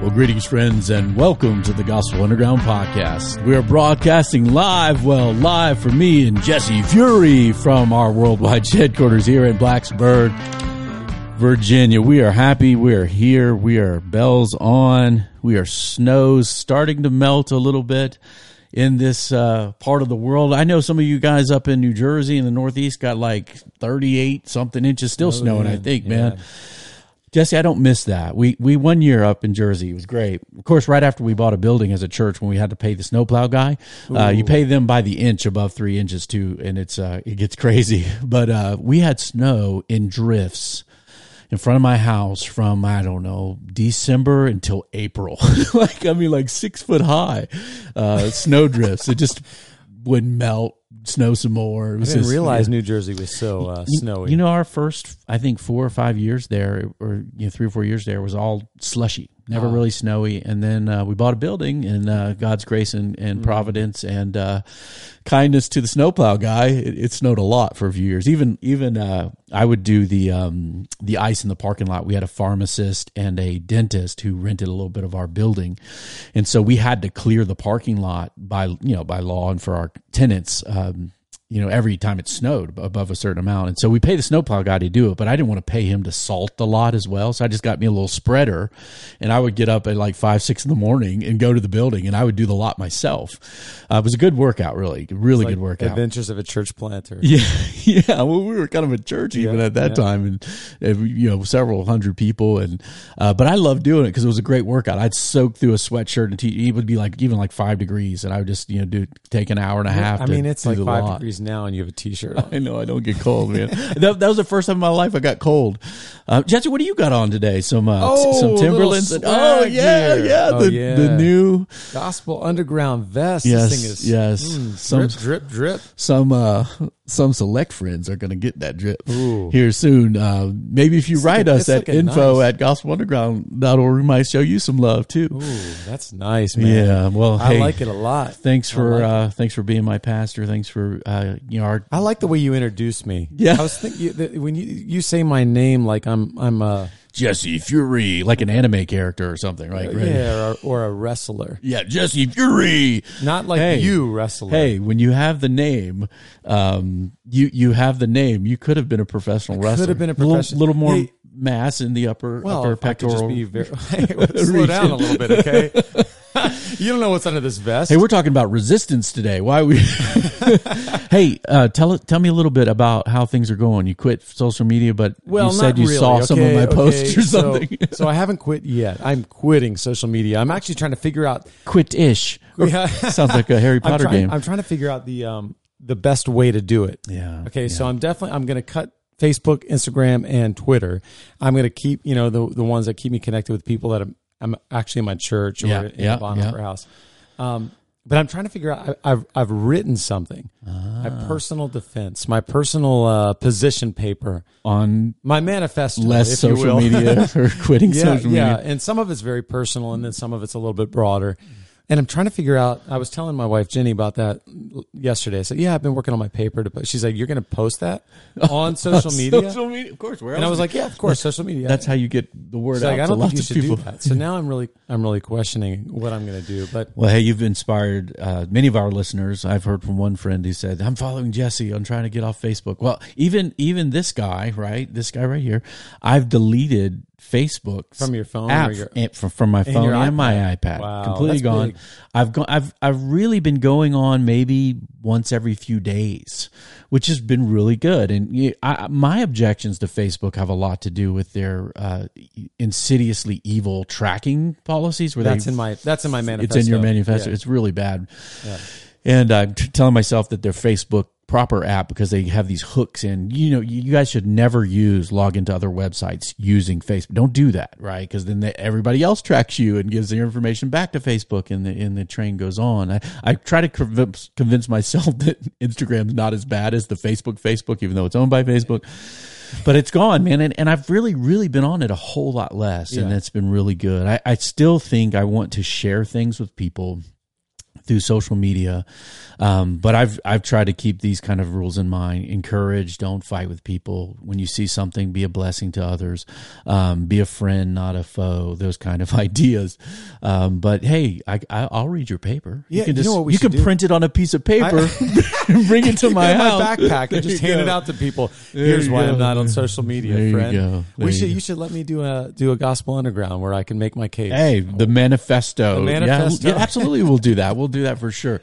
Well, greetings, friends, and welcome to the Gospel Underground podcast. We are broadcasting live, well, live for me and Jesse Fury from our worldwide headquarters here in Blacksburg, Virginia. We are happy. We are here. We are bells on. We are snows starting to melt a little bit in this uh, part of the world. I know some of you guys up in New Jersey in the Northeast got like 38 something inches still snowing, I think, man. Jesse, I don't miss that. We we one year up in Jersey. It was great. Of course, right after we bought a building as a church, when we had to pay the snowplow guy, uh, you pay them by the inch above three inches too, and it's uh, it gets crazy. But uh, we had snow in drifts in front of my house from I don't know December until April. like I mean, like six foot high uh, snow drifts. It just would melt, snow some more. It I was didn't just- realize New Jersey was so uh, you- snowy. You know, our first, I think, four or five years there, or you know, three or four years there, was all slushy, never really snowy. And then uh, we bought a building, and uh, God's grace and, and Mm. providence and uh, kindness to the snowplow guy, it, it snowed a lot for a few years. Even even uh, I would do the um, the ice in the parking lot. We had a pharmacist and a dentist who rented a little bit of our building, and so we had to clear the parking lot by you know by law and for our tenants. Um, you know, every time it snowed above a certain amount. And so we pay the snowplow guy to do it, but I didn't want to pay him to salt the lot as well. So I just got me a little spreader and I would get up at like five, six in the morning and go to the building and I would do the lot myself. Uh, it was a good workout, really, really Like good workout. Adventures of a church planter. Yeah, yeah. Well, we were kind of a church even Yeah, at that yeah. time, and, and you know, several hundred people, and uh, but I loved doing it because it was a great workout. I'd soak through a sweatshirt and t- it would be like even like five degrees, and I would just you know do take an hour and a half. I to mean, it's like five lot. degrees now, and you have a t-shirt on. I know I don't get cold, man. that, that was the first time in my life I got cold. Uh, Jesse, what do you got on today? Some uh, Oh, some Timberlands. oh yeah, here. yeah. Oh, the yeah. the new Gospel Underground vest. Yes, this thing is yes. mm, Some- drip, drip, drip. some uh some select friends are going to get that drip Ooh. here soon. Uh, maybe if you write looking- us it's at info nice. at gospelunderground.org, we might show you some love too. Ooh, that's nice, man. Yeah, well, I hey, like it a lot. Thanks for like uh, thanks for being my pastor. Thanks for uh, you know our I like the way you introduced me. Yeah. I was thinking that when you you say my name like I'm I'm a Jesse Fury, like an anime character or something, right? right? yeah or, or a wrestler, yeah, Jesse Fury. not like Hey. you wrestler. Hey, when you have the name, um, you you have the name. You could have been a professional wrestler. Could have been a little, profession- little more Hey. mass in the upper Well, upper if I could just pectoral. be very, Hey, slow down a little bit, okay? you don't know what's under this vest. Hey, we're talking about resistance today. Why we? hey, uh, tell tell me a little bit about how things are going. You quit social media, but well, you said you really. saw some of Okay, my posts or something. So, so I haven't quit yet. I'm quitting social media. I'm actually trying to figure out. quit ish. Yeah. Sounds like a Harry I'm Potter trying, game. I'm trying to figure out the um the best way to do it. yeah. Okay, so I'm definitely I'm going to cut Facebook, Instagram, and Twitter. I'm going to keep you know the the ones that keep me connected with people that I'm, I'm actually in my church or Yeah, in yeah, the Bonhoeffer yeah. House. Um, but I'm trying to figure out. I, I've I've written something, my Ah. personal defense, my personal uh, position paper, on my manifesto, less if you social will. media or quitting yeah, social media. yeah, and some of it's very personal, and then some of it's a little bit broader. And I'm trying to figure out. I was telling my wife Jenny about that yesterday. I said, "Yeah, I've been working on my paper." To post. She's like, "You're going to post that on social media?" Social media, of course. Where And I was like, "Yeah, of course, social media." that's how you get the word She's out like, "I to don't think lots you of should people. do that." So now I'm really, I'm really questioning what I'm going to do. But Well, hey, you've inspired uh, many of our listeners. I've heard from one friend who said, "I'm following Jesse. I'm trying to get off Facebook." Well, even even this guy, right? This guy right here, I've deleted Facebook From your phone app or your- from, from my phone your and my iPad? Wow, completely gone. big. I've gone. I've I've really been going on maybe once every few days, which has been really good. And I, my objections to Facebook have a lot to do with their uh, insidiously evil tracking policies, where that's they in my that's in my manifesto. it's in your manifesto. Yeah. It's really bad. Yeah. And I'm t- telling myself that their Facebook proper app because they have these hooks in. You know, you guys should never use log into other websites using Facebook. Don't do that, right? Because then they, everybody else tracks you and gives their information back to Facebook, and the and the train goes on. I, I try to convince, convince myself that Instagram's not as bad as the Facebook Facebook, even though it's owned by Facebook. But it's gone, man, and, and I've really, really been on it a whole lot less, and Yeah. it's been really good. I, I still think I want to share things with people through social media. Um, but I've I've tried to keep these kind of rules in mind. Encourage, don't fight with people. When you see something, be a blessing to others. Um, be a friend, not a foe. Those kind of ideas. Um, but hey, I, I will read your paper. Yeah, you can, you know what we you can do? print it on a piece of paper, and bring it to my house. my backpack and just you hand it out to people. There Here's why go. I'm not on social media, There you friend. go. We you should go. you should let me do a do a gospel underground where I can make my case. Hey, the manifesto. The Yeah, manifesto. Yeah, absolutely. We'll do that. We'll do that for sure.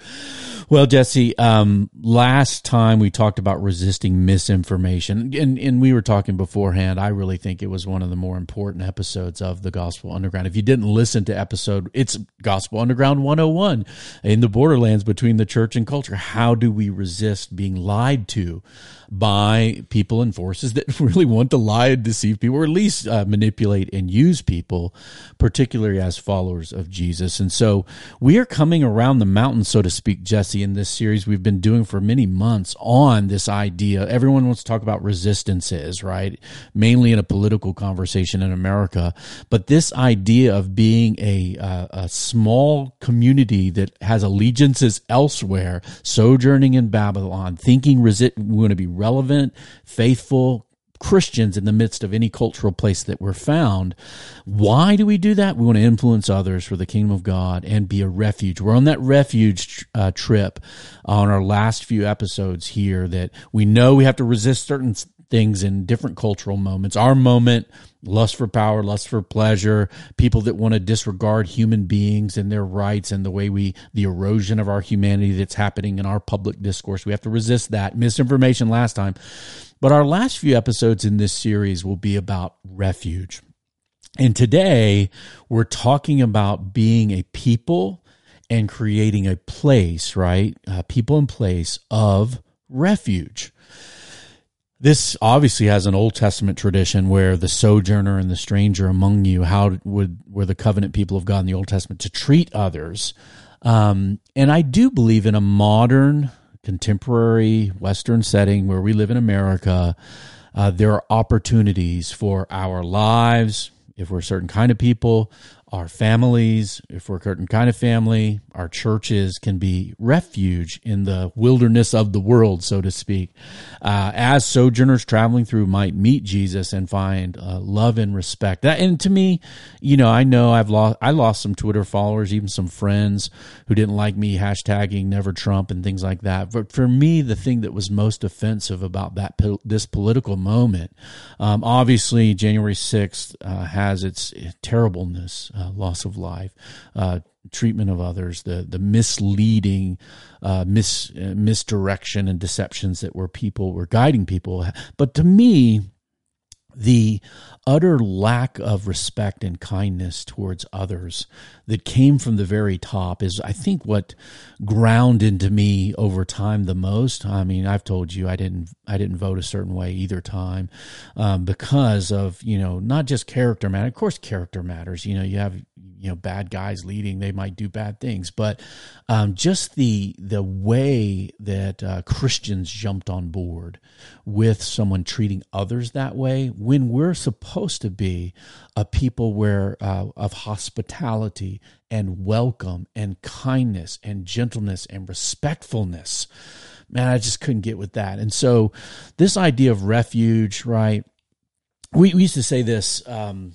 Well, Jesse, um, last time we talked about resisting misinformation, and, and we were talking beforehand. I really think it was one of the more important episodes of the Gospel Underground. If you didn't listen to episode, it's Gospel Underground 101 in the borderlands between the church and culture. How do we resist being lied to by people and forces that really want to lie and deceive people, or at least uh, manipulate and use people, particularly as followers of Jesus? And so we are coming around the mountain, so to speak, Jesse, in this series we've been doing for many months on this idea. Everyone wants to talk about resistances, right? Mainly in a political conversation in America. But this idea of being a, uh, a small community that has allegiances elsewhere, sojourning in Babylon, thinking resi- we want to be relevant, faithful, Christians in the midst of any cultural place that we're found. Why do we do that? We want to influence others for the kingdom of God and be a refuge. We're on that refuge uh, trip on our last few episodes here that we know we have to resist certain things in different cultural moments. Our moment, lust for power, lust for pleasure, people that want to disregard human beings and their rights and the way we, the erosion of our humanity that's happening in our public discourse. We have to resist that. Misinformation last time. But our last few episodes in this series will be about refuge. And today we're talking about being a people and creating a place, right? People and place of refuge. This obviously has an Old Testament tradition where the sojourner and the stranger among you, how would were the covenant people of God in the Old Testament to treat others? Um, and I do believe in a modern, contemporary Western setting where we live in America, uh, there are opportunities for our lives, if we're a certain kind of people, our families, if we're a certain kind of family, our churches can be refuge in the wilderness of the world, so to speak. Uh, as sojourners traveling through might meet Jesus and find uh, love and respect. That, and to me, you know, I know I've lost, I lost some Twitter followers, even some friends who didn't like me hashtagging never Trump and things like that. But for me, the thing that was most offensive about that, this political moment, um, obviously January 6th uh, has its terribleness. Uh, loss of life, uh, treatment of others, the the misleading, uh, mis uh, misdirection and deceptions that were people were guiding people. But to me, the utter lack of respect and kindness towards others that came from the very top is I think what ground into me over time the most. I mean, I've told you I didn't I didn't vote a certain way either time um, because of you know not just character matter. Of course, character matters. You know, you have you know bad guys leading; they might do bad things, but um, just the the way that uh, Christians jumped on board with someone treating others that way when we're supposed to be a people where uh, of hospitality and welcome and kindness and gentleness and respectfulness. Man i just couldn't get with that. And so this idea of refuge right? We, we used to say this um,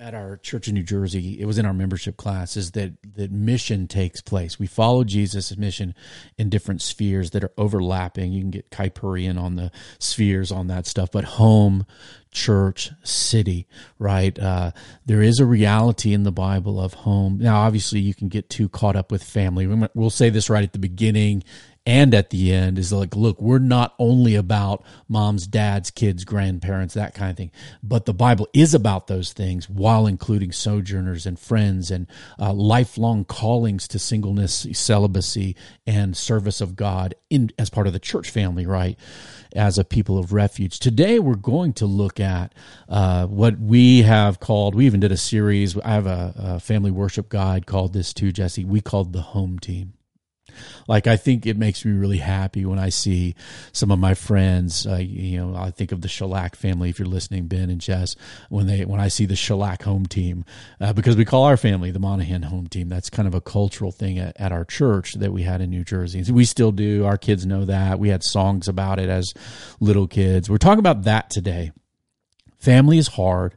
at our church in New Jersey, it was in our membership class, is that that mission takes place. We follow Jesus' mission in different spheres that are overlapping. You can get Kuyperian on the spheres on that stuff, but home, church, city, right? Uh, there is a reality in the Bible of home. Now, obviously, you can get too caught up with family. We'll say this right at the beginning and at the end is like, look, we're not only about moms, dads, kids, grandparents, that kind of thing, but the Bible is about those things while including sojourners and friends and uh, lifelong callings to singleness, celibacy, and service of God in as part of the church family, right? As a people of refuge. Today, we're going to look at uh, what we have called. We even did a series. I have a, a family worship guide called this too, Jesse. We called the home team Like I think it makes me really happy when I see some of my friends. Uh, you know, I think of the Shellac family. If you're listening, Ben and Jess, when they when I see the Shellac home team, uh, because we call our family the Monahan home team. That's kind of a cultural thing at, at our church that we had in New Jersey. We still do. Our kids know that. We had songs about it as little kids. We're talking about that today. Family is hard.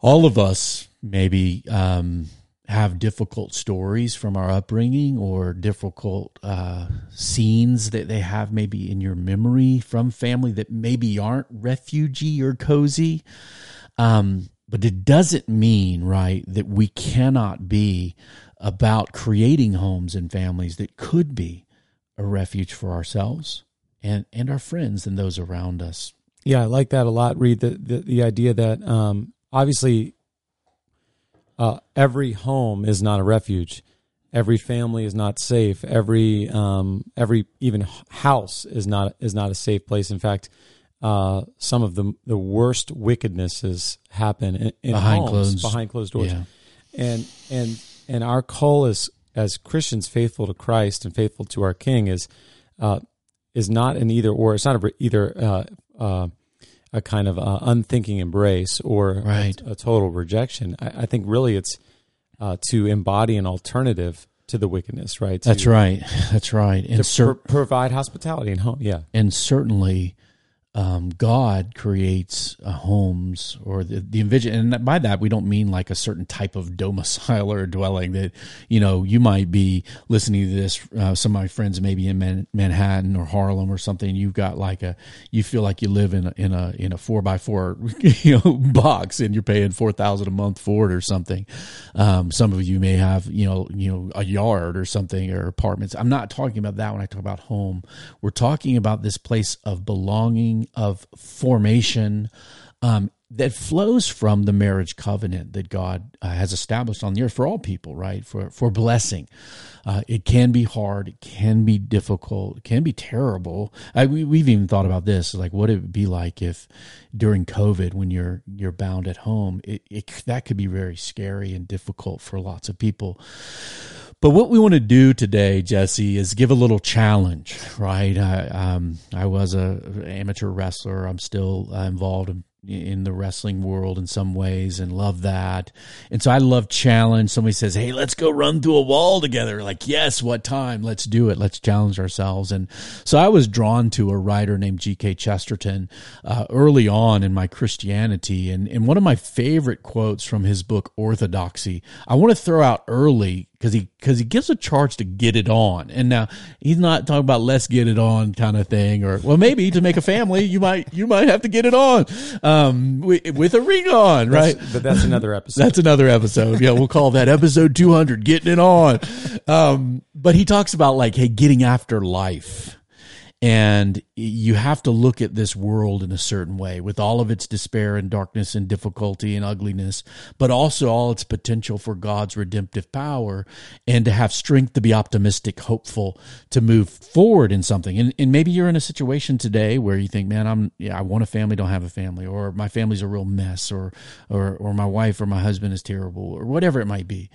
All of us maybe um, have difficult stories from our upbringing or difficult uh, scenes that they have maybe in your memory from family that maybe aren't refugee or cozy. Um, but it doesn't mean, right, that we cannot be about creating homes and families that could be a refuge for ourselves and, and our friends and those around us. Yeah, I like that a lot. Read the, the, the idea that um, obviously uh, every home is not a refuge. Every family is not safe. Every um, every even house is not is not a safe place. In fact, uh, some of the the worst wickednesses happen in, in Behind homes, closed- behind closed doors. Yeah. And and and our call is as Christians faithful to Christ and faithful to our King is uh, is not an either or. It's not a, either uh, uh, a kind of uh, unthinking embrace or Right. a, a total rejection. I, I think really it's uh, to embody an alternative to the wickedness. Right. To, That's right. That's right. And To cer- pro- provide hospitality and home. Yeah. and certainly um, God creates uh, homes or the, the envision, and by that we don't mean like a certain type of domicile or dwelling that you know you might be listening to this. Uh, some of my friends maybe in Man- Manhattan or Harlem or something. You've got like a you feel like you live in a, in a in a four by four you know box and you're paying four thousand a month for it or something. Um, some of you may have you know you know a yard or something or apartments. I'm not talking about that when I talk about home. We're talking about this place of belonging, of formation. Um, that flows from the marriage covenant that God uh, has established on the earth for all people, right? For for blessing, uh, it can be hard, it can be difficult, it can be terrible. I, we, we've even thought about this, like what it would be like if during COVID, when you're you're bound at home, it, it that could be very scary and difficult for lots of people. But what we want to do today, Jesse, is give a little challenge, right? I, um, I was a amateur wrestler. I'm still uh, involved in, in the wrestling world in some ways and love that. And so I love challenge. Somebody says, Hey, let's go run through a wall together. Like, yes, what time? Let's do it. Let's challenge ourselves. And so I was drawn to a writer named G.K. Chesterton uh, early on in my Christianity. And, and one of my favorite quotes from his book, Orthodoxy, I want to throw out early because he because he gives a charge to get it on, and now he's not talking about let's get it on kind of thing, or well maybe to make a family you might you might have to get it on um, with, with a ring on, right? That's- but that's another episode. That's another episode. Yeah, we'll call that episode 200, getting it on. Um, but he talks about like, hey, getting after life. And you have to look at this world in a certain way with all of its despair and darkness and difficulty and ugliness, but also all its potential for God's redemptive power and to have strength to be optimistic, hopeful, to move forward in something. And, and maybe you're in a situation today where you think, man, I'm, yeah, I want a family, don't have a family, or my family's a real mess, or, or, or my wife or my husband is terrible, or whatever it might be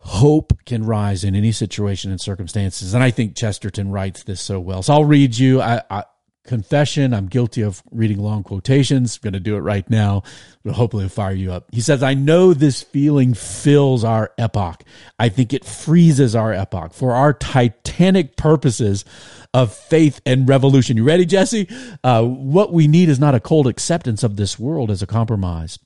hope can rise in any situation and circumstances. And I think Chesterton writes this so well. So I'll read you. I, I confession. I'm guilty of reading long quotations. I'm going to do it right now. But hopefully it'll fire you up. He says, I know this feeling fills our epoch. I think it freezes our epoch for our titanic purposes of faith and revolution. You ready, Jesse? Uh, what we need is not a cold acceptance of this world as a compromise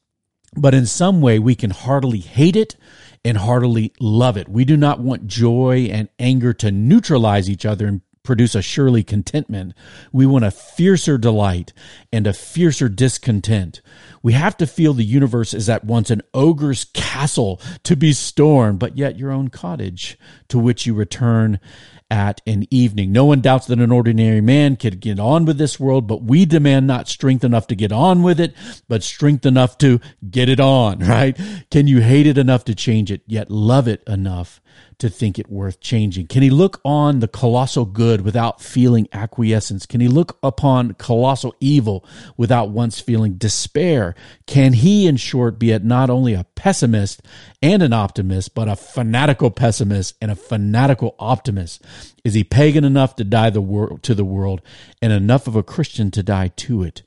but in some way we can heartily hate it and heartily love it. We do not want joy and anger to neutralize each other and produce a surely contentment. We want a fiercer delight and a fiercer discontent. We have to feel the universe is at once an ogre's castle to be stormed, but yet your own cottage to which you return at an evening. No one doubts that an ordinary man could get on with this world, but we demand not strength enough to get on with it, but strength enough to get it on, right? Can you hate it enough to change it, yet love it enough to think it worth changing? Can he look on the colossal good without feeling acquiescence? Can he look upon colossal evil without once feeling despair? can he, in short, be at not only a pessimist and an optimist, but a fanatical pessimist and a fanatical optimist? Is he pagan enough to die the wor- to the world and enough of a Christian to die to it?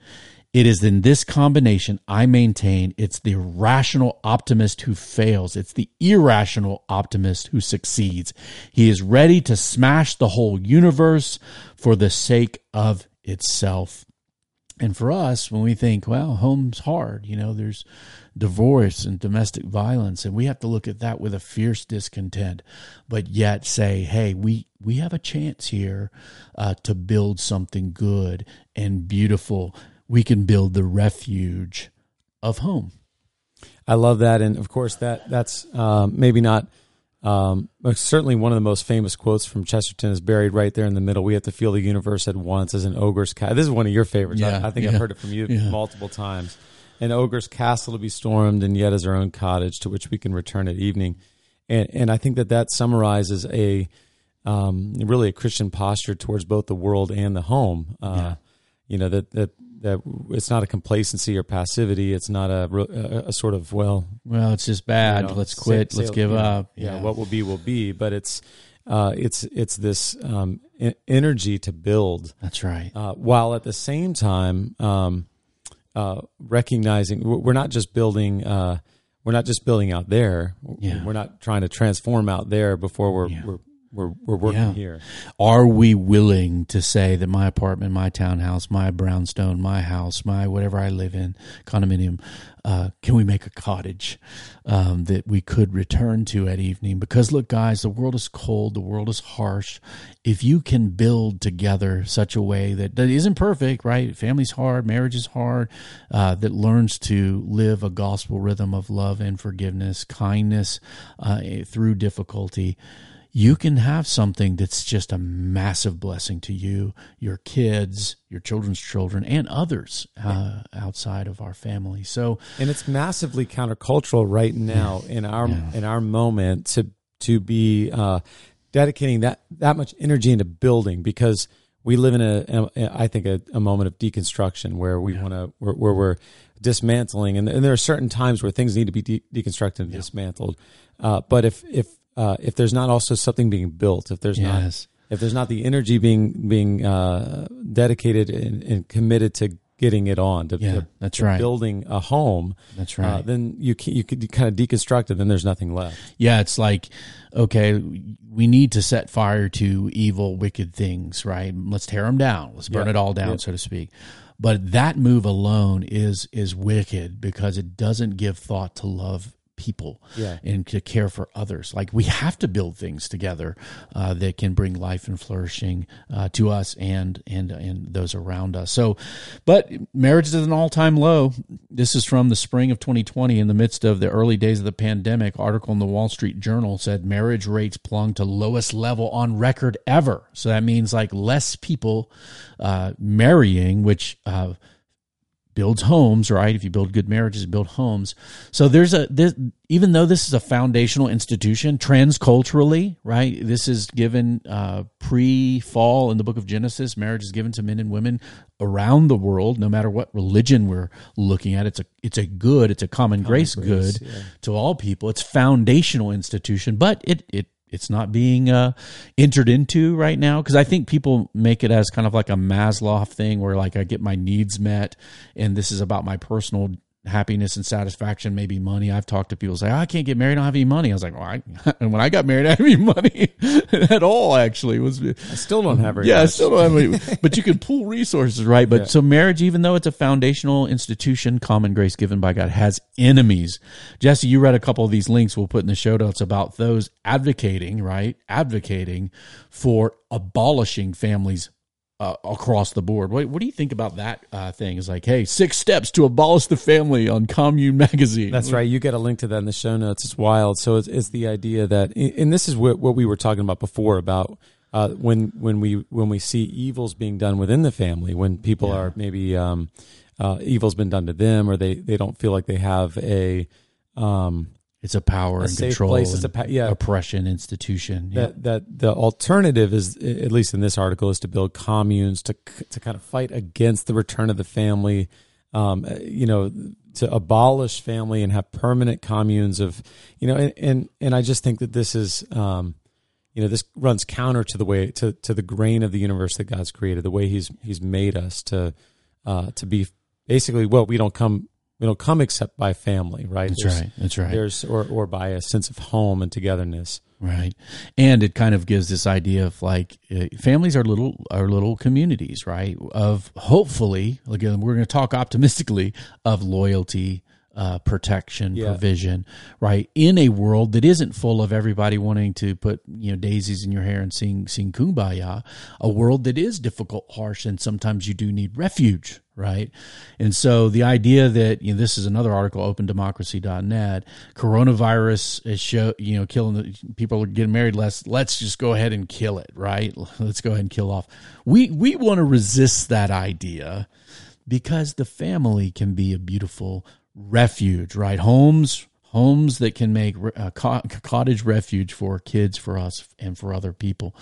It is in this combination, I maintain, it's the rational optimist who fails. It's the irrational optimist who succeeds. He is ready to smash the whole universe for the sake of itself. And for us, when we think, well, home's hard, you know, there's divorce and domestic violence, and we have to look at that with a fierce discontent, but yet say, hey, we, we have a chance here uh, to build something good and beautiful. We can build the refuge of home. I love that, and of course that that's um, maybe not. Um, certainly, one of the most famous quotes from Chesterton is buried right there in the middle. We have to feel the universe at once as an ogre's castle. This is one of your favorites. Yeah, I, I think yeah, I've heard it from you yeah. multiple times. An ogre's castle to be stormed, and yet as our own cottage to which we can return at evening. And and I think that that summarizes a um, really a Christian posture towards both the world and the home. Uh. You know that that that it's not a complacency or passivity. It's not a, a, a sort of well, Well, it's just bad. you know, Let's quit. sail- Let's give yeah, up. Yeah. what will be will be. But it's uh, it's it's this um, energy to build, That's right. uh, while at the same time um, uh, recognizing we're we're not just building. Uh, we're not just building out there. Yeah. We're not trying to transform out there before we're Yeah. we're, we're we're working Yeah. here. Are we willing to say that my apartment, my townhouse, my brownstone, my house, my whatever I live in, condominium, uh, can we make a cottage um, that we could return to at evening? Because look, guys, the world is cold, the world is harsh. If you can build together such a way that, that isn't perfect, right? Family's hard, marriage is hard, uh, that learns to live a gospel rhythm of love and forgiveness, kindness uh, through difficulty you can have something that's just a massive blessing to you, your kids, your children's children, and others uh, outside of our family. So, and it's massively countercultural right now in our in our moment to to be uh, dedicating that that much energy into building because we live in a, a I think a, a moment of deconstruction where we want to where, where we're dismantling. And, and there are certain times where things need to be de- deconstructed and dismantled. Uh, but if if uh, if there's not also something being built if there's not if there's not the energy being being uh, dedicated and, and committed to getting it on to, Yeah, to- that's to right. building a home that's uh, right. then you can, you could kind of deconstruct it then there's nothing left yeah, it's like, okay, we need to set fire to evil, wicked things, right? Let's tear them down. Let's burn Yeah. it all down, Yeah. so to speak. But that move alone is is wicked because it doesn't give thought to love people Yeah. and to care for others. Like we have to build things together uh, that can bring life and flourishing uh, to us and and and those around us. So, but marriage is at an all time low. This is from the spring of 2020, in the midst of the early days of the pandemic. Article in the Wall Street Journal said marriage rates plunged to lowest level on record ever. So that means like less people uh, marrying, which. Builds homes, right? If you build good marriages, build homes. So there's a this, even though this is a foundational institution, trends culturally, right? This is given uh, pre-fall in the book of Genesis. Marriage is given to men and women around the world, no matter what religion we're looking at. It's a it's a good, it's a common, grace, grace, good yeah. to all people. It's foundational institution, but it it it's not being uh, entered into right now because I think people make it as kind of like a Maslow thing where like I get my needs met and this is about my personal happiness and satisfaction, maybe money. I've talked to people say, oh, I can't get married, I don't have any money. I was like, well, I, and when I got married, I didn't have any money at all. Actually, it was I still don't have very yeah, I much. still don't have any, but you can pool resources, right? But Yeah. so marriage, even though it's a foundational institution, common grace given by God, has enemies. Jesse, you read a couple of these links we'll put in the show notes about those advocating, right? Advocating for abolishing families uh, across the board. What, what do you think about that uh, thing? Is like, hey, six steps to abolish the family on Commune magazine. That's right. You get a link to that in the show notes. It's wild. So it's, it's the idea that, and this is what, what we were talking about before about uh, when when we when we see evils being done within the family, when people are maybe um, uh, evil's been done to them, or they they don't feel like they have a um, It's a power A and control, place. It's a pa- yeah. oppression institution. Yeah. that that the alternative is at least in this article is to build communes to to kind of fight against the return of the family um, you know, to abolish family and have permanent communes of, you know, and and, and I just think that this is, um, you know, this runs counter to the way to to the grain of the universe that God's created, the way He's He's made us to uh, to be basically well, we don't come we don't come except by family, right? That's There's- right. That's right. There's or or by a sense of home and togetherness. Right, and it kind of gives this idea of like uh, families are little are little communities, right? Of hopefully, again, we're going to talk optimistically of loyalty, uh, protection, Yeah. provision, right? In a world that isn't full of everybody wanting to put you know daisies in your hair and sing sing kumbaya, a world that is difficult, harsh, and sometimes you do need refuge, right? And so the idea that you know this is another article, opendemocracy.net, coronavirus is show you know killing the people are getting married less. Let's just go ahead and kill it, right? Let's go ahead and kill off. We we want to resist that idea because the family can be a beautiful refuge, right? Homes, homes that can make a co- cottage refuge for kids, for us, and for other people.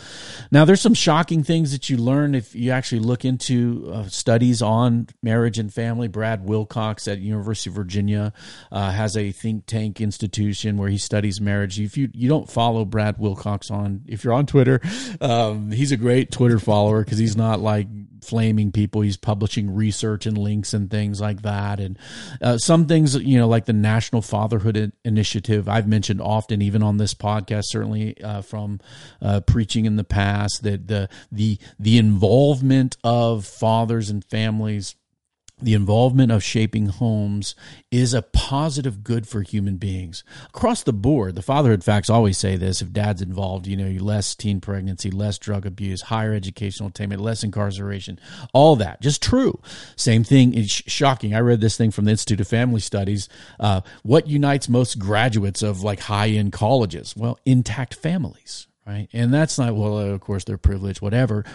Now, there's some shocking things that you learn if you actually look into uh, studies on marriage and family. Brad Wilcox at University of Virginia uh, has a think tank institution where he studies marriage. If you you don't follow Brad Wilcox on, if you're on Twitter, um, he's a great Twitter follower because he's not like flaming people. He's publishing research and links and things like that. And uh, some things, you know, like the National Fatherhood Initiative, I've mentioned often, even on this podcast, certainly uh, from uh, preaching in the past, that the the the involvement of fathers and families the involvement of shaping homes is a positive good for human beings across the board. The fatherhood facts always say this: if dad's involved, you know, less teen pregnancy, less drug abuse, higher educational attainment, less incarceration, all that just true. Same thing is shocking. I read this thing from the Institute of Family Studies. Uh, what unites most graduates of like high end colleges? Well, intact families, right? And that's not well, of course, they're privileged, whatever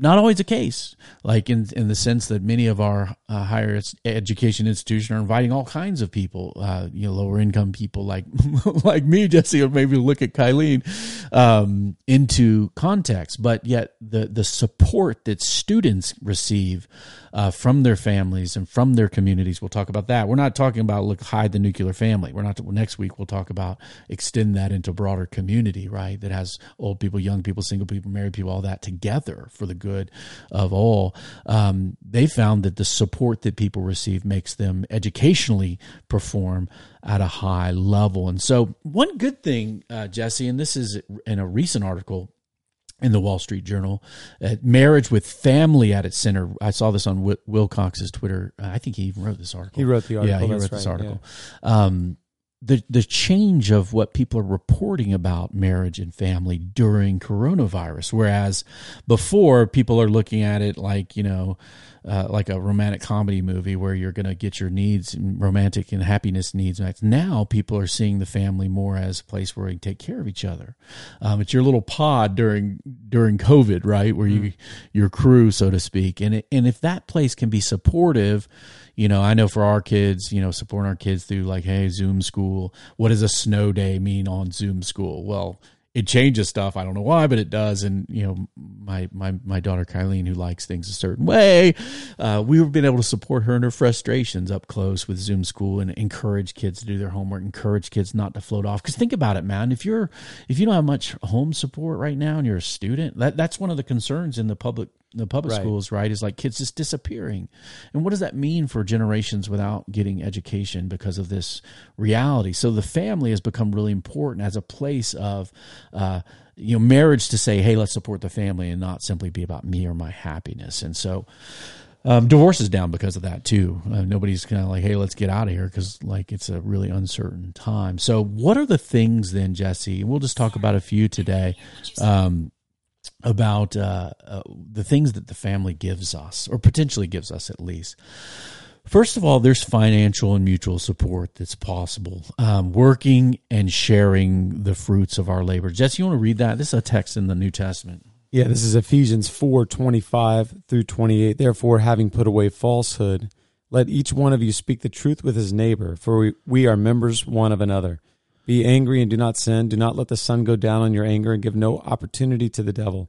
not always the case. Like in in the sense that many of our uh, higher education institutions are inviting all kinds of people, uh, you know, lower income people like like me, Jesse, or maybe look at Kylene, um, into context. But yet the the support that students receive uh, from their families and from their communities, we'll talk about that. We're not talking about look hide the nuclear family. We're not. Next week we'll talk about extend that into broader community, right? That has old people, young people, single people, married people, all that together for the good of all. Um, they found that the support that people receive makes them educationally perform at a high level. And so, one good thing, uh, Jesse, and this is in a recent article in the Wall Street Journal, uh, marriage with family at its center. I saw this on Wi- Wilcox's Twitter. I think he even wrote this article. He wrote the article. Yeah, he wrote this right, article. Um, the the change of what people are reporting about marriage and family during coronavirus, whereas before people are looking at it like you know. Uh, like a romantic comedy movie where you're going to get your needs, romantic and happiness needs met. Now people are seeing the family more as a place where you take care of each other. Um, it's your little pod during during COVID, right? Where you your crew, so to speak, and it, and if that place can be supportive, you know, I know for our kids, you know, supporting our kids through like, hey, Zoom school. What does a snow day mean on Zoom school? Well, it changes stuff. I don't know why, but it does. And you know, my my my daughter Kylene, who likes things a certain way, uh, we've been able to support her in her frustrations up close with Zoom school and encourage kids to do their homework, encourage kids not to float off. Because think about it, man. If you're if you don't have much home support right now and you're a student, that that's one of the concerns in the public the public Right. schools, right? Is like kids just disappearing. And what does that mean for generations without getting education because of this reality? So the family has become really important as a place of, uh, you know, marriage to say, hey, let's support the family and not simply be about me or my happiness. And so, um, divorce is down because of that too. Uh, nobody's kind of like, "Hey, let's get out of here," because like it's a really uncertain time. So, what are the things then, Jesse? We'll just talk about a few today. Um, about uh, uh, the things that the family gives us, or potentially gives us at least. First of all, there's financial and mutual support that's possible. Um, working and sharing the fruits of our labor. Jesse, you want to read that? This is a text in the New Testament. Yeah, this is Ephesians 4 25 through 28. Therefore, having put away falsehood, let each one of you speak the truth with his neighbor, for we, we are members one of another. Be angry and do not sin. Do not let the sun go down on your anger and give no opportunity to the devil.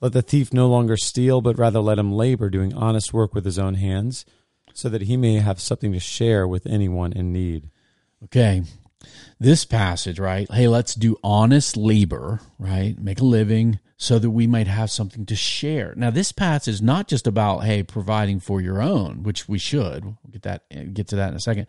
Let the thief no longer steal, but rather let him labor, doing honest work with his own hands, so that he may have something to share with anyone in need. Okay. This passage, right? Hey, let's do honest labor, right? Make a living so that we might have something to share. Now, this path is not just about, hey, providing for your own, which we should. We'll get that get to that in a second.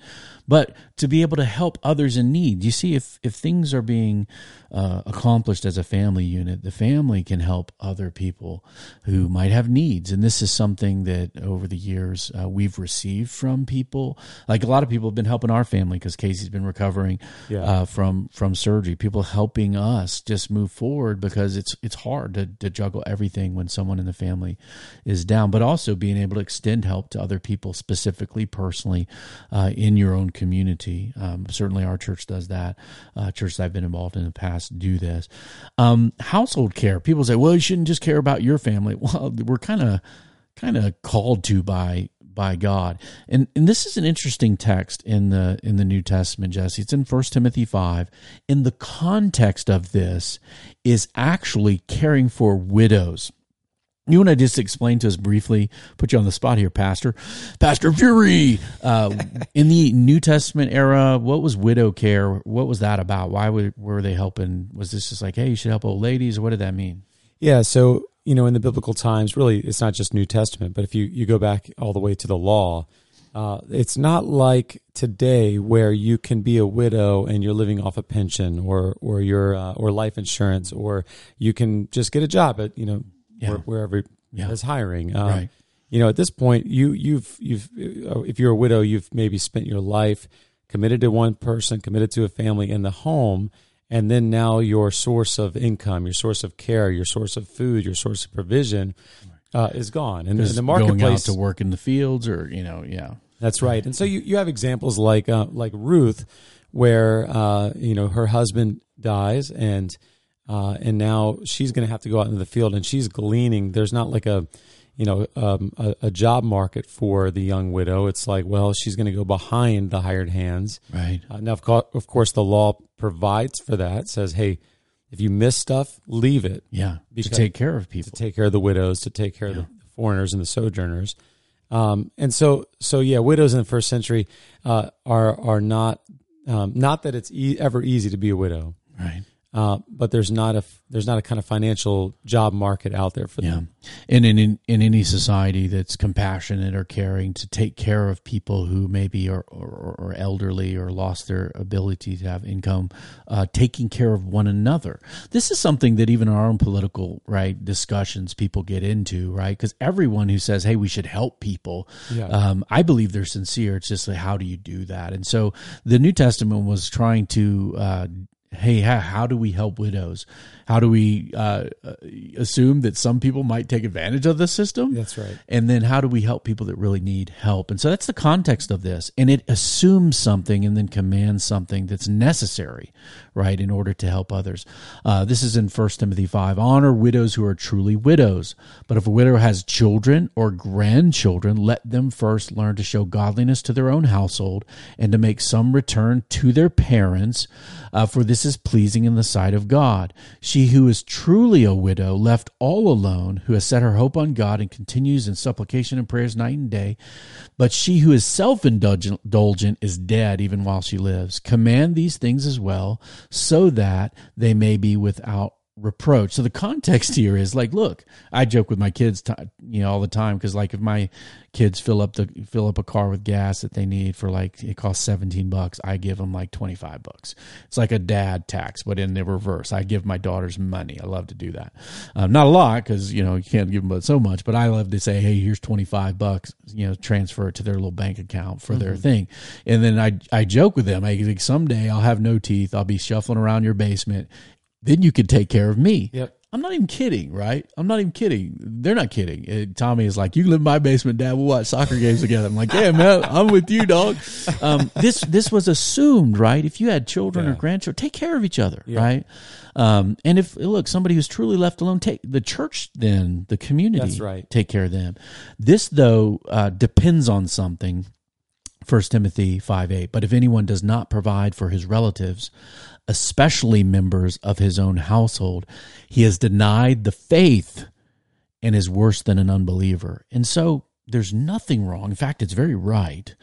But to be able to help others in need. You see, if if things are being uh, accomplished as a family unit, the family can help other people who might have needs. And this is something that over the years uh, we've received from people. Like a lot of people have been helping our family because Casey's been recovering yeah. uh, from from surgery. People helping us just move forward because it's it's hard to, to juggle everything when someone in the family is down, but also being able to extend help to other people specifically, personally, uh, in your own community. Um, certainly, our church does that. Uh, churches I've been involved in the past do this. Um, household care. People say, well, you shouldn't just care about your family. Well, we're kind of kind of called to by by God. And and this is an interesting text in the in the New Testament, Jesse. It's in 1 Timothy 5. In the context of this is actually caring for widows. You want to just explain to us briefly, put you on the spot here, Pastor. Pastor Fury, uh, in the New Testament era, what was widow care? What was that about? Why were, were they helping? Was this just like, hey, you should help old ladies? What did that mean? Yeah, so, you know, in the biblical times, really, it's not just New Testament, but if you, you go back all the way to the law, uh, it's not like today where you can be a widow and you're living off a pension or or your uh, or life insurance or you can just get a job at you know yeah. wherever yeah. is hiring. Um, right. You know, at this point, you you've you've if you're a widow, you've maybe spent your life committed to one person, committed to a family in the home, and then now your source of income, your source of care, your source of food, your source of provision uh, is gone. And, and the marketplace going out to work in the fields, or you know, yeah, that's right. And so you you have examples like uh, like Ruth, where uh, you know her husband dies and uh, and now she's going to have to go out into the field and she's gleaning. There's not like a, you know, um, a, a, job market for the young widow. It's like, well, she's going to go behind the hired hands. Right. Uh, now, of, co- of course, the law provides for that. says, hey, if you miss stuff, leave it. Yeah. to take care of people. To take care of the widows, to take care yeah. of the foreigners and the sojourners. Um, and so, so yeah, widows in the first century uh, are are not um, not that it's e- ever easy to be a widow. Right. Uh, but there's not a there's not a kind of financial job market out there for yeah. them. And in, in in any society that's compassionate or caring to take care of people who maybe are or, or elderly or lost their ability to have income, uh, taking care of one another. This is something that even our own political right discussions people get into right because everyone who says hey we should help people, yeah. um, I believe they're sincere. It's just like how do you do that? And so the New Testament was trying to uh, hey, how do we help widows? How do we uh, uh, assume that some people might take advantage of the system? That's right. And then how do we help people that really need help? And so that's the context of this. And it assumes something and then commands something that's necessary, right, in order to help others. Uh, this is in 1 Timothy 5. Honor widows who are truly widows. But if a widow has children or grandchildren, let them first learn to show godliness to their own household and to make some return to their parents, uh, for this is pleasing in the sight of God. She who is truly a widow, left all alone, who has set her hope on God and continues in supplication and prayers night and day. But she who is self indulgent is dead even while she lives. Command these things as well, so that they may be without reproach. So the context here is like, look, I joke with my kids, t- you know, all the time because like if my kids fill up the fill up a car with gas that they need for like it costs seventeen bucks, I give them like twenty five bucks. It's like a dad tax, but in the reverse. I give my daughters money. I love to do that. Um, not a lot because you know you can't give them but so much, but I love to say, hey, here's twenty five bucks. You know, transfer it to their little bank account for mm-hmm. their thing, and then I I joke with them. I like someday I'll have no teeth. I'll be shuffling around your basement then you could take care of me. Yep. I'm not even kidding, right? I'm not even kidding. They're not kidding. Uh, Tommy is like, "You live in my basement, Dad. We'll watch soccer games together." I'm like, "Yeah, man, I'm with you, dog." Um, this this was assumed, right? If you had children yeah. or grandchildren, take care of each other, yeah. right? Um, and if look, somebody who's truly left alone, take the church, then the community, That's right. take care of them. This though uh, depends on something. First Timothy five eight. But if anyone does not provide for his relatives, especially members of his own household. He has denied the faith and is worse than an unbeliever. And so there's nothing wrong. In fact, it's very right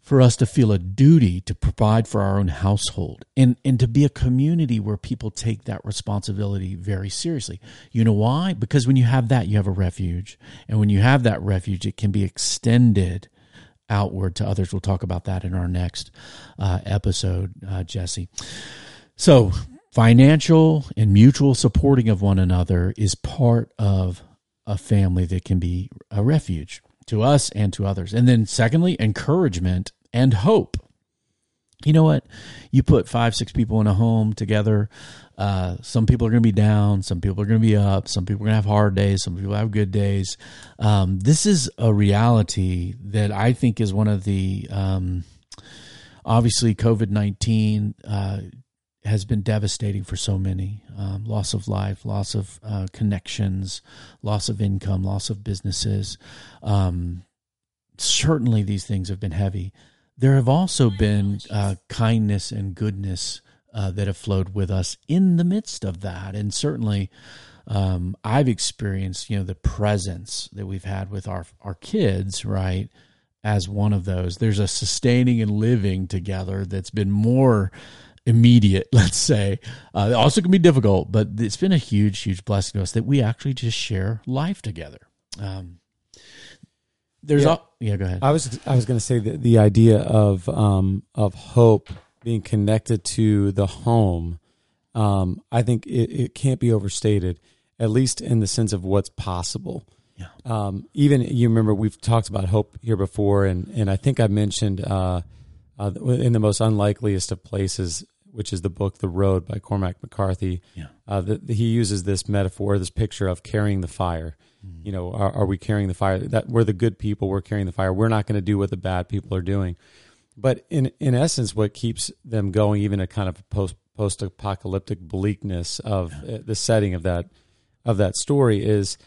for us to feel a duty to provide for our own household and, and to be a community where people take that responsibility very seriously. You know why? Because when you have that, you have a refuge. And when you have that refuge, it can be extended outward to others. We'll talk about that in our next uh, episode, uh, Jesse. So, financial and mutual supporting of one another is part of a family that can be a refuge to us and to others. And then, secondly, encouragement and hope. You know what? You put five, six people in a home together. Uh, some people are going to be down. Some people are going to be up. Some people are going to have hard days. Some people have good days. Um, this is a reality that I think is one of the um, obviously COVID 19 uh, has been devastating for so many um, loss of life, loss of uh, connections, loss of income, loss of businesses. Um, certainly, these things have been heavy there have also been uh, kindness and goodness uh, that have flowed with us in the midst of that, and certainly. Um, I've experienced, you know, the presence that we've had with our our kids, right, as one of those. There's a sustaining and living together that's been more immediate, let's say. Uh, it also can be difficult, but it's been a huge, huge blessing to us that we actually just share life together. Um, there's Yeah. all, yeah, go ahead. I was I was going to say that the idea of um, of hope being connected to the home, um, I think it, it can't be overstated, at least in the sense of what's possible. Yeah. Um, even you remember we've talked about hope here before, and and I think I mentioned uh, uh, in the most unlikeliest of places, which is the book The Road by Cormac McCarthy. Yeah. Uh, that he uses this metaphor, this picture of carrying the fire. You know, are, are we carrying the fire? That we're the good people. We're carrying the fire. We're not going to do what the bad people are doing. But in in essence, what keeps them going, even a kind of post post apocalyptic bleakness of uh, the setting of that of that story, is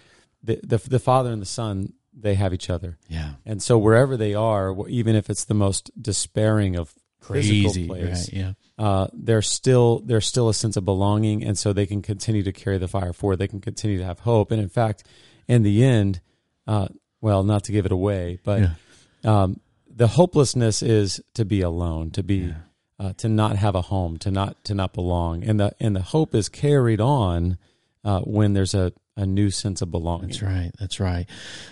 the, the the father and the son. They have each other, yeah. and so wherever they are, even if it's the most despairing of Crazy. place, Right, yeah. uh, there's still there's still a sense of belonging, and so they can continue to carry the fire forward. They can continue to have hope, and in fact, in the end, uh, well, not to give it away, but Yeah. um, the hopelessness is to be alone, to be uh, to not have a home, to not to not belong, and the and the hope is carried on uh, when there's a, a new sense of belonging. That's right. That's right.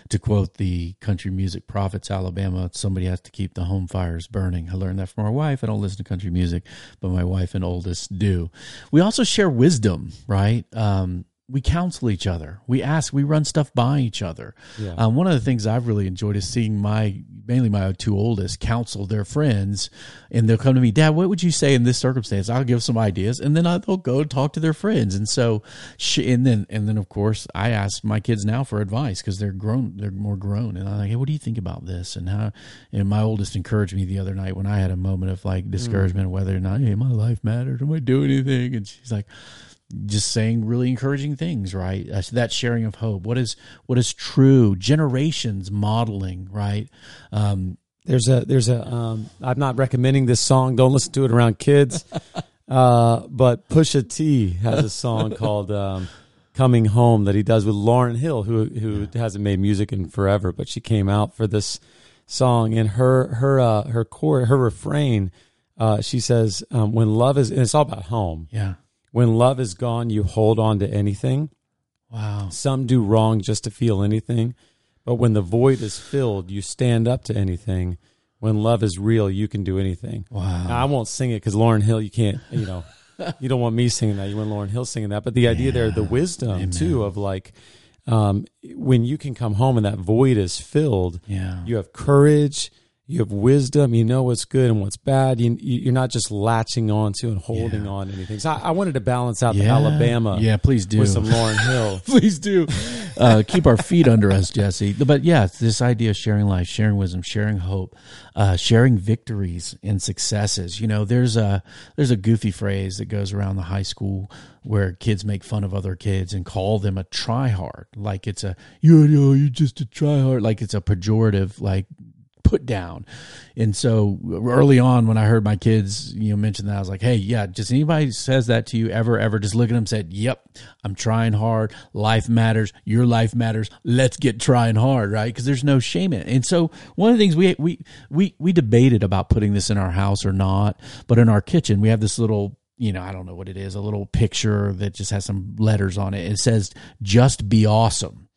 To quote the country music prophets, Alabama, somebody has to keep the home fires burning. I learned that from our wife. I don't listen to country music, but my wife and oldest do. We also share wisdom, right? Um, we counsel each other. We ask. We run stuff by each other. Yeah. Um, one of the things I've really enjoyed is seeing my mainly my two oldest counsel their friends, and they'll come to me, Dad, what would you say in this circumstance? I'll give some ideas, and then I'll go talk to their friends, and so, sh- and then and then of course I ask my kids now for advice because they're grown, they're more grown, and I'm like, Hey, what do you think about this? And how? And my oldest encouraged me the other night when I had a moment of like discouragement, whether or not hey, my life matters, am I doing anything? And she's like just saying really encouraging things right uh, that sharing of hope what is what is true generations modeling right um There's a there's a um, I'm not recommending this song. Don't listen to it around kids. uh, but Pusha T has a song called um, "Coming Home" that he does with Lauryn Hill, who who hasn't made music in forever, but she came out for this song and her her uh, her core her refrain. Uh, she says, um, "When love is," and it's all about home. yeah When love is gone, you hold on to anything. wow Some do wrong just to feel anything, but when the void is filled, you stand up to anything. When love is real, you can do anything. wow Now, I won't sing it because Lauryn Hill, you can't, you know, you don't want me singing that. You want Lauryn Hill singing that. But the idea there, the wisdom Amen. too of like, um, when you can come home and that void is filled, yeah you have courage, you have wisdom, you know what's good and what's bad. You, you're not just latching on to and holding Yeah. on to anything. So I, I wanted to balance out the Alabama yeah please do with some Lauryn Hill. please do uh, keep our feet under us jesse but yeah this idea of sharing life sharing wisdom sharing hope uh, sharing victories and successes you know there's a there's a goofy phrase that goes around the high school where kids make fun of other kids and call them a tryhard like it's a you know you're just a tryhard like it's a pejorative like put down. And so early on, when I heard my kids, you know, mention that, I was like, hey, yeah, just anybody says that to you ever, ever, just look at them said, yep, I'm trying hard. Life matters. Your life matters. Let's get trying hard, right? Because there's no shame in it. And so one of the things we, we, we, we debated about putting this in our house or not, but in our kitchen, we have this little you know, I don't know what it is, a little picture that just has some letters on it. It says, just be awesome.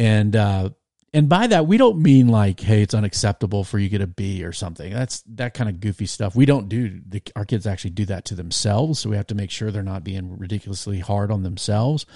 And, uh, and by that we don't mean like hey it's unacceptable for you to get a b or something. That's that kind of goofy stuff. We don't do the, our kids actually do that to themselves. So we have to make sure they're not being ridiculously hard on themselves.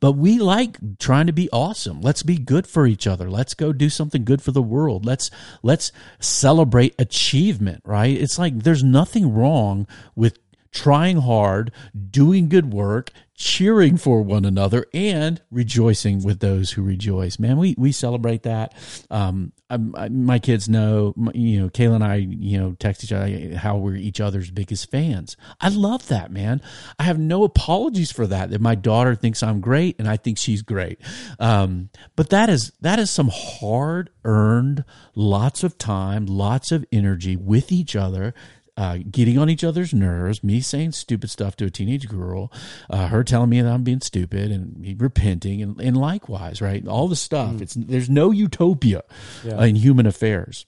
But we like trying to be awesome. Let's be good for each other. Let's go do something good for the world. Let's let's celebrate achievement right? It's like there's nothing wrong with trying hard, doing good work, cheering for one another, and rejoicing with those who rejoice. Man, we we celebrate that. Um, I, I, my kids know, you know, Kayla and I, you know, text each other how we're each other's biggest fans. I love that, man. I have no apologies for that. That my daughter thinks I'm great, and I think she's great. Um, but that is that is some hard earned, lots of time, lots of energy with each other uh, getting on each other's nerves, me saying stupid stuff to a teenage girl, uh, her telling me that I'm being stupid, and me repenting, and, and likewise, right? All the stuff. Mm. It's there's no utopia yeah. in human affairs,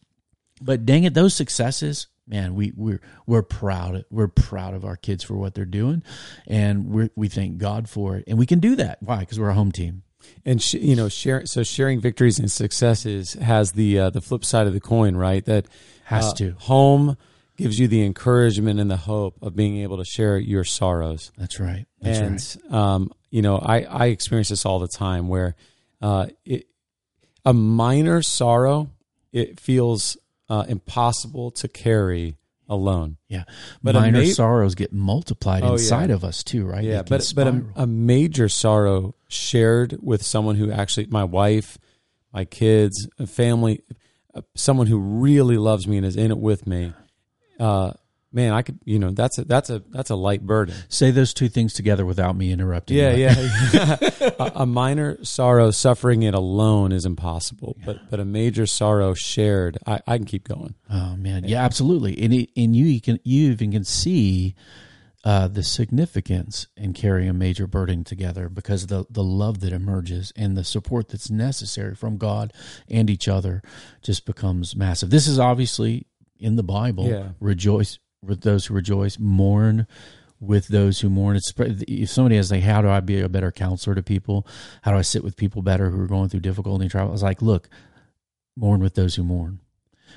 but dang it, those successes, man, we we're we're proud. We're proud of our kids for what they're doing, and we we thank God for it, and we can do that. Why? Because we're a home team and sh- you know share so sharing victories and successes has the uh, the flip side of the coin right that has uh, to home gives you the encouragement and the hope of being able to share your sorrows. That's right. That's and right. Um, you know, I I experience this all the time where uh, it, a minor sorrow it feels uh, impossible to carry alone. Yeah, but minor ma- sorrows get multiplied oh, inside yeah. of us too, right? Yeah, but but a, a major sorrow shared with someone who actually my wife, my kids, family, uh, someone who really loves me and is in it with me uh, man, I could, you know, that's a that's a that's a light burden. Say those two things together without me interrupting. Yeah, yeah. a, a, minor sorrow, suffering it alone is impossible, yeah. but but a major sorrow shared, I, I can keep going. Oh man, yeah, absolutely. And it, and you, you can you even can see. Uh, the significance in carrying a major burden together because the, the love that emerges and the support that's necessary from God and each other just becomes massive. This is obviously in the Bible. Yeah. Rejoice with those who rejoice, mourn with those who mourn. It's, if somebody has like, how do I be a better counselor to people? How do I sit with people better who are going through difficulty and trouble? I was like, look, mourn with those who mourn.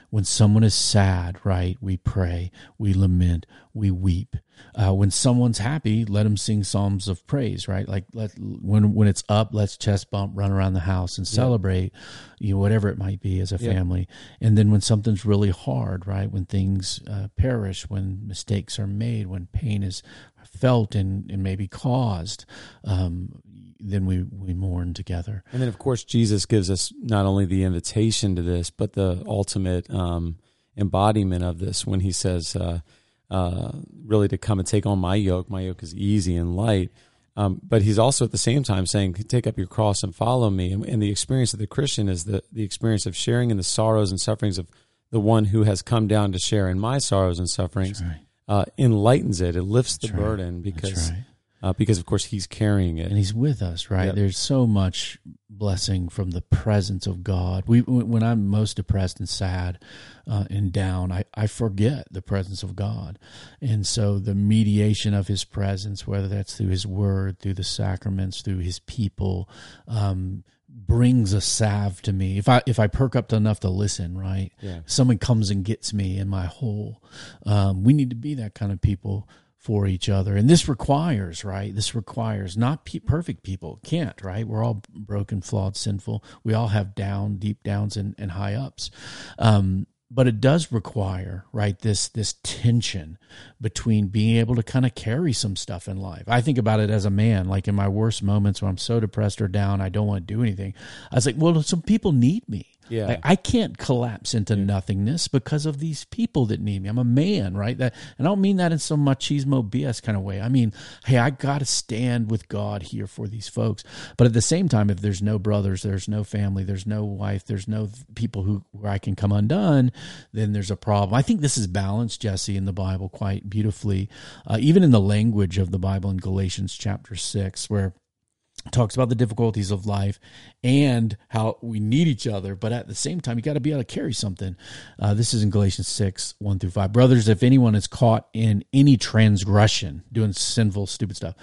When someone is sad, right, we pray, we lament, we weep. Uh, when someone's happy, let them sing psalms of praise, right? Like let when when it's up, let's chest bump, run around the house and celebrate, yeah. you know, whatever it might be as a yeah. family. And then when something's really hard, right? When things uh, perish, when mistakes are made, when pain is felt and, and maybe caused, um, then we we mourn together. And then, of course, Jesus gives us not only the invitation to this, but the ultimate um, embodiment of this when He says, uh, uh, "Really, to come and take on my yoke. My yoke is easy and light." Um, but He's also at the same time saying, "Take up your cross and follow me." And, and the experience of the Christian is the the experience of sharing in the sorrows and sufferings of the one who has come down to share in my sorrows and sufferings. Right. Uh, enlightens it. It lifts the burden because right uh, because of course he's carrying it. And he's with us right? Yep. there's so much blessing from the presence of god. We when i'm most depressed and sad uh, and down I, I forget the presence of god. And so the mediation of his presence whether that's through his word through the sacraments through his people um, brings a salve to me. If i if i perk up enough to listen right? Yeah. someone comes and gets me in my hole. Um, we need to be that kind of people for each other. And this requires, right? This requires not pe- perfect people can't, right? We're all broken, flawed, sinful. We all have down, deep downs, and, and high ups. Um, but it does require right this this tension between being able to kind of carry some stuff in life i think about it as a man like in my worst moments when i'm so depressed or down i don't want to do anything i was like well some people need me Yeah. Like, I can't collapse into nothingness because of these people that need me. I'm a man, right? That, and I don't mean that in some machismo BS kind of way. I mean, hey, I got to stand with God here for these folks. But at the same time, if there's no brothers, there's no family, there's no wife, there's no people who where I can come undone, then there's a problem. I think this is balanced, Jesse, in the Bible quite beautifully, uh, even in the language of the Bible in Galatians chapter six, where talks about the difficulties of life and how we need each other but at the same time you got to be able to carry something. Uh, this is in galatians 6 1 through 5 brothers if anyone is caught in any transgression doing sinful stupid stuff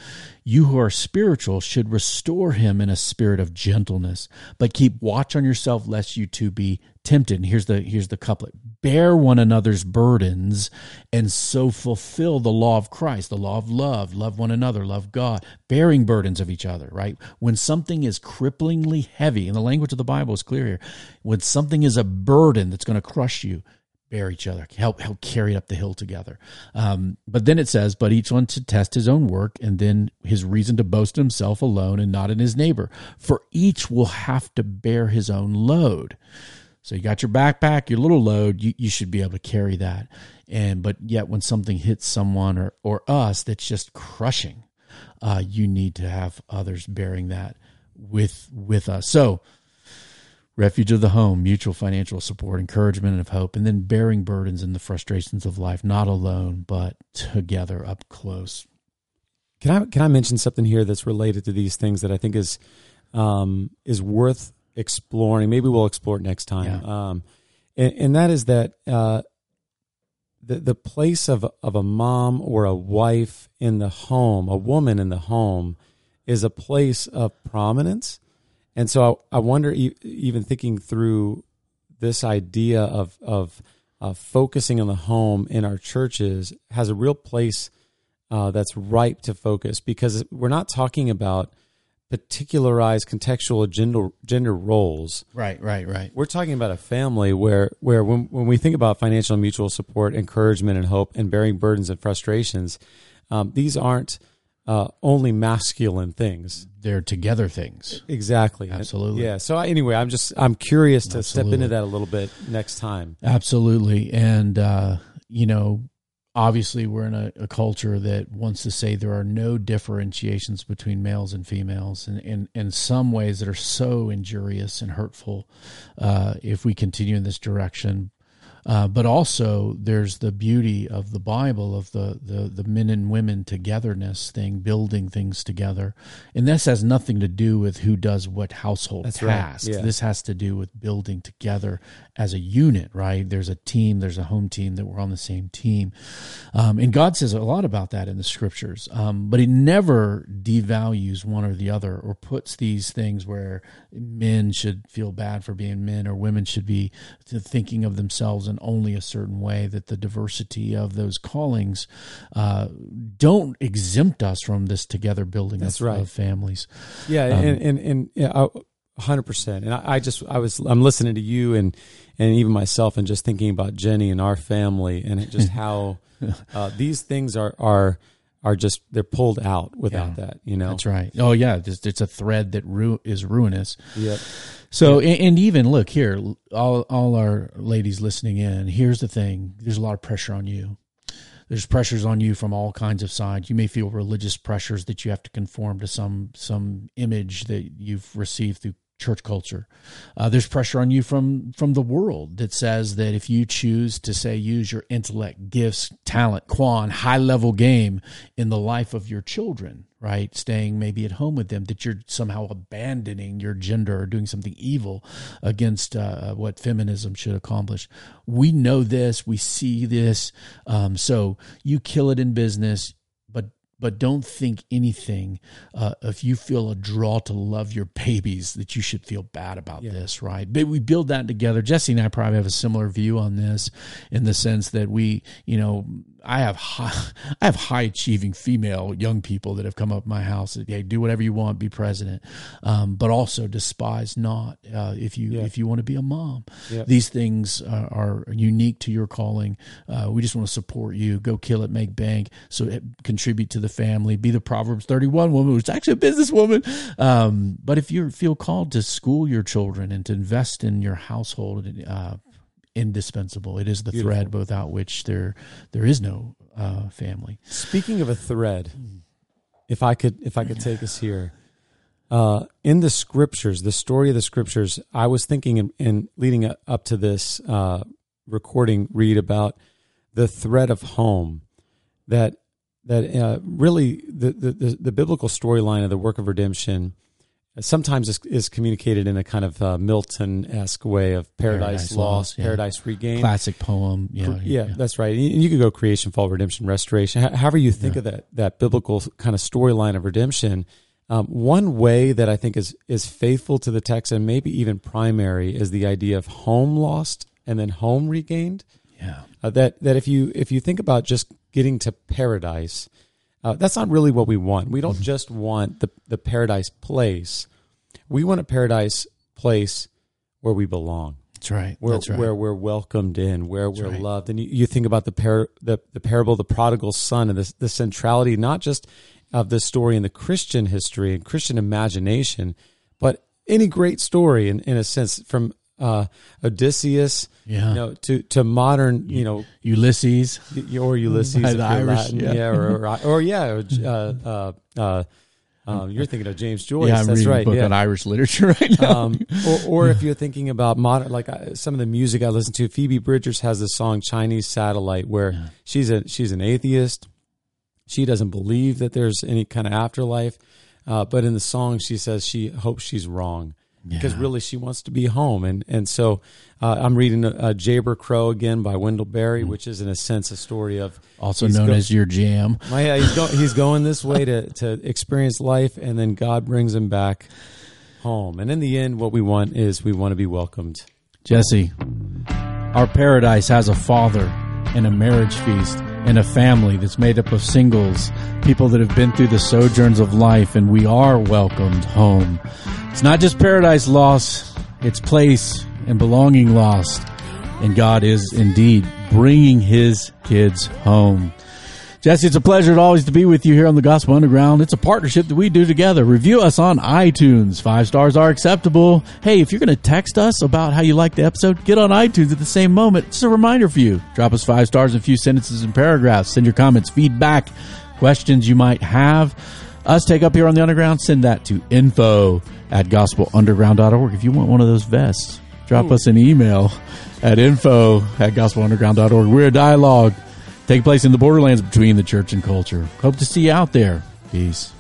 you who are spiritual should restore him in a spirit of gentleness but keep watch on yourself lest you too be tempted here's the here's the couplet. Bear one another's burdens and so fulfill the law of christ the law of love. Love one another love god. Bearing burdens of each other right? When something is cripplingly heavy and the language of the bible is clear here when something is a burden that's going to crush you bear each other help help carry it up the hill together. Um, but then it says but each one to test his own work and then his reason to boast himself alone and not in his neighbor. For each will have to bear his own load so you got your backpack, your little load, you, you should be able to carry that. And but yet when something hits someone or, or us that's just crushing, uh, you need to have others bearing that with with us. So refuge of the home, mutual financial support, encouragement of hope, and then bearing burdens and the frustrations of life, not alone, but together up close. Can I can I mention something here that's related to these things that I think is um, is worth exploring. Maybe we'll explore it next time. Yeah. Um, and, and that is that uh, the the place of of a mom or a wife in the home, a woman in the home, is a place of prominence. And so I, I wonder, even thinking through this idea of of uh, focusing on the home in our churches has a real place uh, that's ripe to focus because we're not talking about particularized contextual gender gender roles. Right, right, right. We're talking about a family where where when when we think about financial and mutual support, encouragement and hope, and bearing burdens and frustrations, um, these aren't uh, only masculine things. They're together things. Exactly. Absolutely. Yeah. So I, anyway, I'm just I'm curious to step into that a little bit next time. Absolutely. And, uh, you know, obviously we're in a, a culture that wants to say there are no differentiations between males and females and in, some ways that are so injurious and hurtful uh, if we continue in this direction. Uh, but also, there's the beauty of the Bible of the, the the men and women togetherness thing, building things together, and this has nothing to do with who does what household That's right. task. Yeah. This has to do with building together as a unit, right? There's a team, there's a home team that we're on the same team, um, and God says a lot about that in the scriptures. Um, but He never devalues one or the other, or puts these things where men should feel bad for being men, or women should be thinking of themselves in only a certain way. That the diversity of those callings uh, don't exempt us from this together building That's of, right. of families. Yeah, and and and yeah, hundred percent. And I, I just I was I'm listening to you and and even myself and just thinking about Jenny and our family and just how uh, these things are are are just they're pulled out without Yeah. that. You know, That's right. Oh yeah, just it's a thread that ru- is ruinous. Yep. So and, and even look here, all all our ladies listening in. Here's the thing: there's a lot of pressure on you. There's pressures on you from all kinds of sides. You may feel religious pressures that you have to conform to some some image that you've received through church culture. Uh, there's pressure on you from from the world that says that if you choose to say use your intellect, gifts, talent, quan, high level game in the life of your children, right, staying maybe at home with them, that you're somehow abandoning your gender or doing something evil against uh, what feminism should accomplish. We know this, we see this, um, so you kill it in business, but don't think anything. Uh, if you feel a draw to love your babies, that you should feel bad about this, right? But we build that together. Jesse and I probably have a similar view on this, in the sense that we, you know, I have high, I have high achieving female young people that have come up my house. Hey, do whatever you want, be president, um, but also despise not uh, if you Yeah. if you want to be a mom. Yeah. These things uh, are unique to your calling. Uh, we just want to support you. Go kill it, make bank. So it, contribute to the family. Be the Proverbs thirty one woman, who's actually a businesswoman. Um, but if you feel called to school your children and to invest in your household, uh, indispensable. It is the Beautiful. thread without which there there is no uh, family. Speaking of a thread, if I could if I could take us here. Uh, in the scriptures, the story of the scriptures, I was thinking in, in leading up- to this uh, recording, read about the thread of home that that uh, really the, the the the biblical storyline of the work of redemption sometimes is, is communicated in a kind of uh, Milton esque way of paradise, Paradise lost, Lost, yeah. paradise regained. Classic poem. Yeah, Yeah, that's right. And you could go creation, fall, redemption, restoration. Ho- However you think of that that biblical kind of storyline of redemption. Um, one way that I think is is faithful to the text and maybe even primary is the idea of home lost and then home regained. yeah. Uh, that that if you if you think about just getting to paradise, uh, that's not really what we want. We Mm-hmm. don't just want the the paradise place. We want a paradise place where we belong That's right. where, that's right. where we're welcomed in, where we're right. loved. And you, you think about the, par, the the parable of the prodigal son and the, the centrality not just of the story in the Christian history and Christian imagination, but any great story in, in a sense from uh, Odysseus Yeah. you know, to, to modern, you know, Ulysses. or Ulysses, the you're Irish, Latin, yeah. yeah, or, or, or yeah, uh, uh, uh, um, you're thinking of James Joyce. yeah, I'm That's reading right. a book yeah on Irish literature right now. um, or, or if you're thinking about modern, like uh, some of the music I listen to, Phoebe Bridgers has the song "Chinese Satellite," where she's a she's an atheist. She doesn't believe that there's any kind of afterlife, uh, but in the song she says she hopes she's wrong because Yeah. really she wants to be home. And and so uh, I'm reading uh, Jayber Crow again by Wendell Berry, which is in a sense a story of also known go- as your jam. my, yeah, he's, go, he's going this way to, to experience life, and then God brings him back home. And in the end, what we want is we want to be welcomed. Jesse, our paradise has a father and a marriage feast and a family that's made up of singles, people that have been through the sojourns of life, and we are welcomed home. It's not just paradise lost, it's place and belonging lost. And God is indeed bringing his kids home. Jesse, it's a pleasure to always to be with you here on the Gospel Underground. It's a partnership that we do together. Review us on iTunes. Five stars are acceptable. Hey, if you're going to text us about how you like the episode, get on iTunes at the same moment. Just a reminder for you. Drop us five stars in a few sentences and paragraphs. Send your comments, feedback, questions you might have. Us take up here on the Underground, send that to info at gospelunderground.org. If you want one of those vests, drop us an email at info at gospelunderground.org. We're a dialogue take place in the borderlands between the church and culture. Hope to see you out there. Peace.